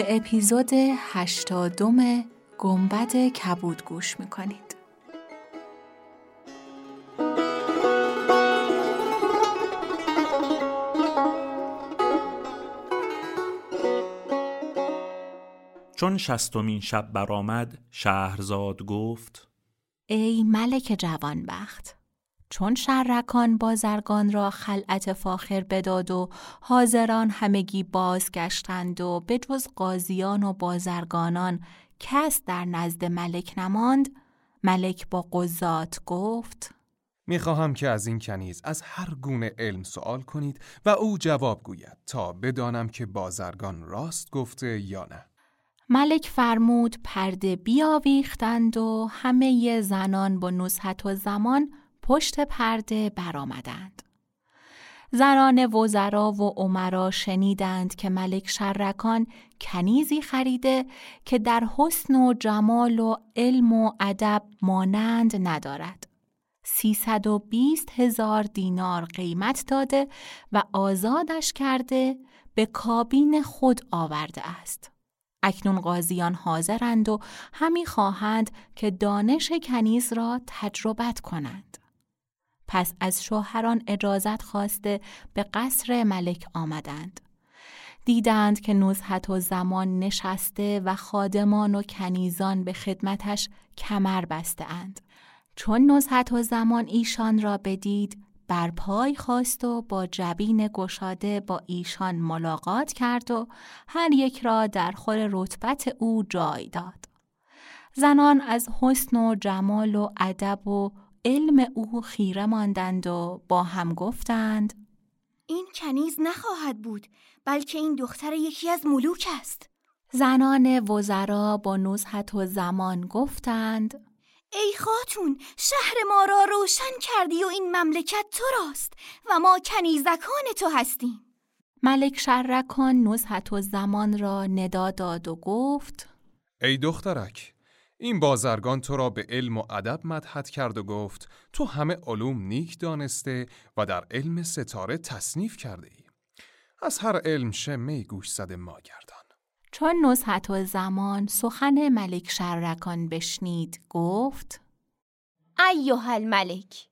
به اپیزود هشتادم گنبد کبود گوش می‌کنید. چون شستمین شب برآمد شهرزاد گفت ای ملک جوانبخت چون شرکان بازرگان را خلعت فاخر بداد و حاضران همگی بازگشتند و به جز قاضیان و بازرگانان کس در نزد ملک نماند؟ ملک با قضات گفت می‌خواهم که از این کنیز از هر گونه علم سوال کنید و او جواب گوید تا بدانم که بازرگان راست گفته یا نه. ملک فرمود پرده بیاویختند و همه زنان با نزحت و زمان پشت پرده برآمدند. زنان وزرا و عمرا شنیدند که ملک شرکان کنیزی خریده که در حسن و جمال و علم و ادب مانند ندارد. سیصد و بیست هزار دینار قیمت داده و آزادش کرده به کابین خود آورده است. اکنون قاضیان حاضرند و همی خواهند که دانش کنیز را تجربت کنند. پس از شوهران اجازت خواسته به قصر ملک آمدند. دیدند که نزحت و زمان نشسته و خادمان و کنیزان به خدمتش کمر بسته اند. چون نزحت و زمان ایشان را بدید بر پای خواست و با جبین گشاده با ایشان ملاقات کرد و هر یک را در خور رتبت او جای داد. زنان از حسن و جمال و ادب و علم او خیره ماندند و با هم گفتند این کنیز نخواهد بود بلکه این دختر یکی از ملوک است. زنان وزرا با نزحت و زمان گفتند ای خاتون شهر ما را روشن کردی و این مملکت تو راست و ما کنیزکان تو هستیم. ملک شرکان نزحت و زمان را ندا داد و گفت ای دخترک این بازرگان تو را به علم و ادب مدحت کرد و گفت تو همه علوم نیک دانسته و در علم ستاره تصنیف کرده ای. از هر علم شمه گوش زده ما گردان. چون نزحت و زمان سخن ملک شرکان بشنید گفت ایوه الملک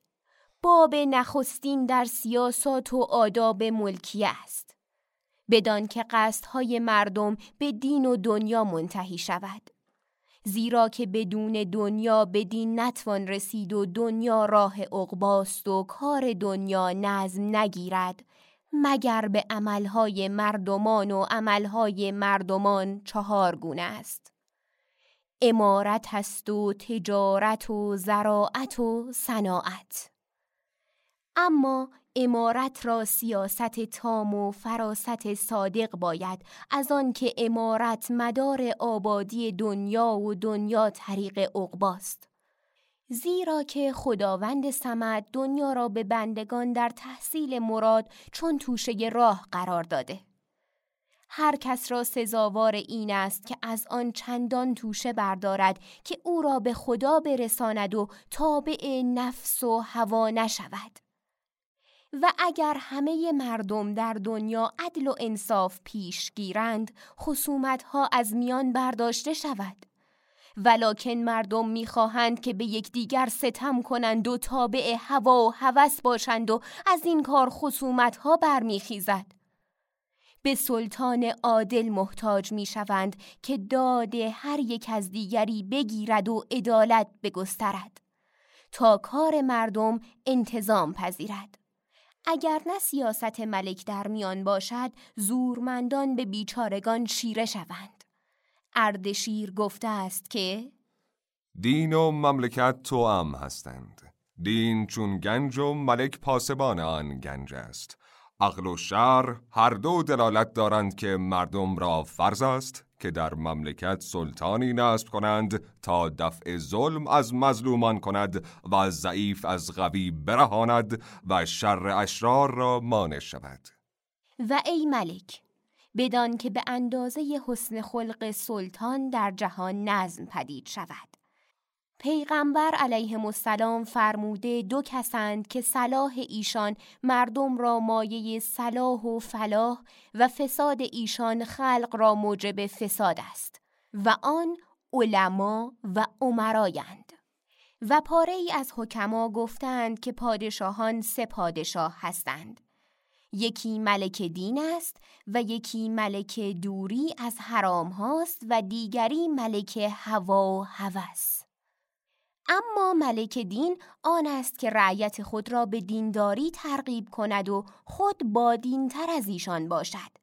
باب نخستین در سیاست و آداب ملکی است بدان که قصدهای مردم به دین و دنیا منتهی شود زیرا که بدون دنیا بدین نتوان رسید و دنیا راه اقباست و کار دنیا نظم نگیرد. مگر به عملهای مردمان و عملهای مردمان چهار گونه است. امارت هست و تجارت و زراعت و صناعت. اما امارت را سیاست تام و فراست صادق باید. از آنکه امارت مدار آبادی دنیا و دنیا طریق عقباست. زیرا که خداوند سمد دنیا را به بندگان در تحصیل مراد چون توشه راه قرار داده. هر کس را سزاوار این است که از آن چندان توشه بردارد که او را به خدا برساند و تابع نفس و هوا نشود. و اگر همه مردم در دنیا عدل و انصاف پیش گیرند خصومت ها از میان برداشته شود. ولکن مردم می‌خواهند که به یکدیگر ستم کنند و تابع هوا و هوس باشند و از این کار خصومت ها برمیخیزد. به سلطان عادل محتاج می‌شوند که داد هر یک از دیگری بگیرد و عدالت بگسترد. تا کار مردم انتظام پذیرد. اگر نه سیاست ملک در میان باشد زورمندان به بیچارگان شیره شوند. اردشیر گفته است که دین و مملکت تو هم هستند. دین چون گنج و ملک پاسبان آن گنج است. عقل و شر هر دو دلالت دارند که مردم را فرض است. که در مملکت سلطانی نصب کنند تا دفع ظلم از مظلومان کند و ضعیف از قوی برهاند و شر اشرار را مانع شود. و ای ملک بدان که به اندازه حسن خلق سلطان در جهان نظم پدید شود. پیغمبر علیه السلام فرموده دو کسند که صلاح ایشان مردم را مایه صلاح و فلاح و فساد ایشان خلق را موجب فساد است و آن علما و عمرایند و پاره ای از حکما گفتند که پادشاهان سه پادشاه هستند. یکی ملک دین است و یکی ملک دوری از حرام هاست و دیگری ملک هوا و هوس. اما ملک دین آن است که رعیت خود را به دینداری ترغیب کند و خود با دینتر از ایشان باشد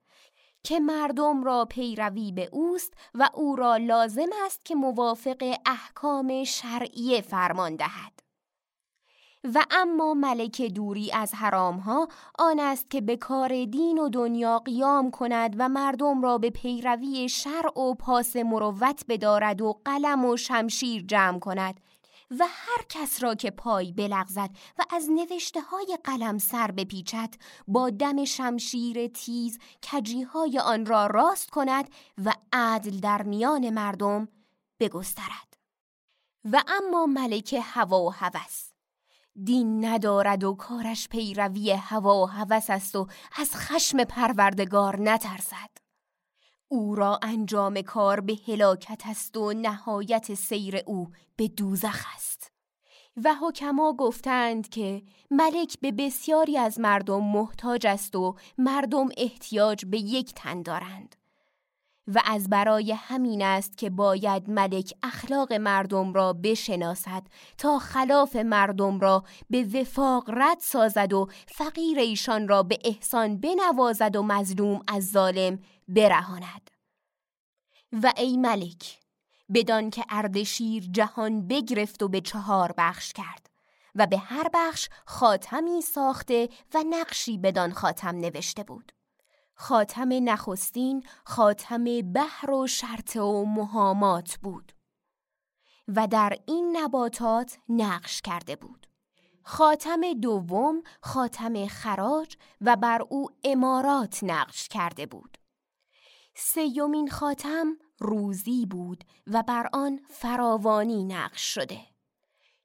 که مردم را پیروی به اوست و او را لازم است که موافق احکام شرعیه فرمان دهد. و اما ملک دوری از حرام ها آن است که به کار دین و دنیا قیام کند و مردم را به پیروی شرع و پاس مروت بدارد و قلم و شمشیر جمع کند و هر کس را که پای بلغزد و از نوشته های قلم سر بپیچد با دم شمشیر تیز کجیهای آن را راست کند و عدل در میان مردم بگسترد. و اما ملک هوا و هوس. دین ندارد و کارش پیروی هوا و هوس است و از خشم پروردگار نترسد. او را انجام کار به هلاکت است و نهایت سیر او به دوزخ است. و حکما گفتند که ملک به بسیاری از مردم محتاج است و مردم احتیاج به یک تن دارند. و از برای همین است که باید ملک اخلاق مردم را بشناسد تا خلاف مردم را به وفاق رد سازد و فقیر ایشان را به احسان بنوازد و مظلوم از ظالم برهاند. و ای ملک بدان که اردشیر جهان بگرفت و به چهار بخش کرد و به هر بخش خاتمی ساخته و نقشی بدان خاتم نوشته بود. خاتم نخستین خاتم بحر و شرط و مهامات بود و در این نباتات نقش کرده بود. خاتم دوم خاتم خراج و بر او امارات نقش کرده بود. سیومین خاتم روزی بود و بر آن فراوانی نقش شده.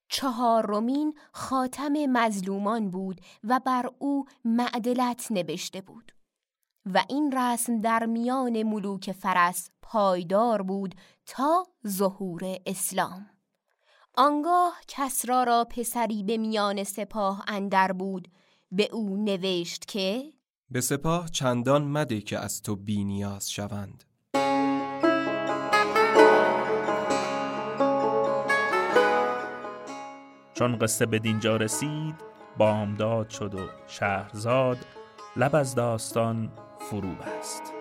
چهارمین خاتم مظلومان بود و بر او معدلت نوشته بود و این رسم در میان ملوک فرس پایدار بود تا ظهور اسلام. آنگاه کسرا را پسری به میان سپاه اندر بود به او نوشت که به سپاه چندان مده که از تو بینیاز شوند. چون قصه به دینجا رسید بامداد شد و شهرزاد لب از داستان فرو بست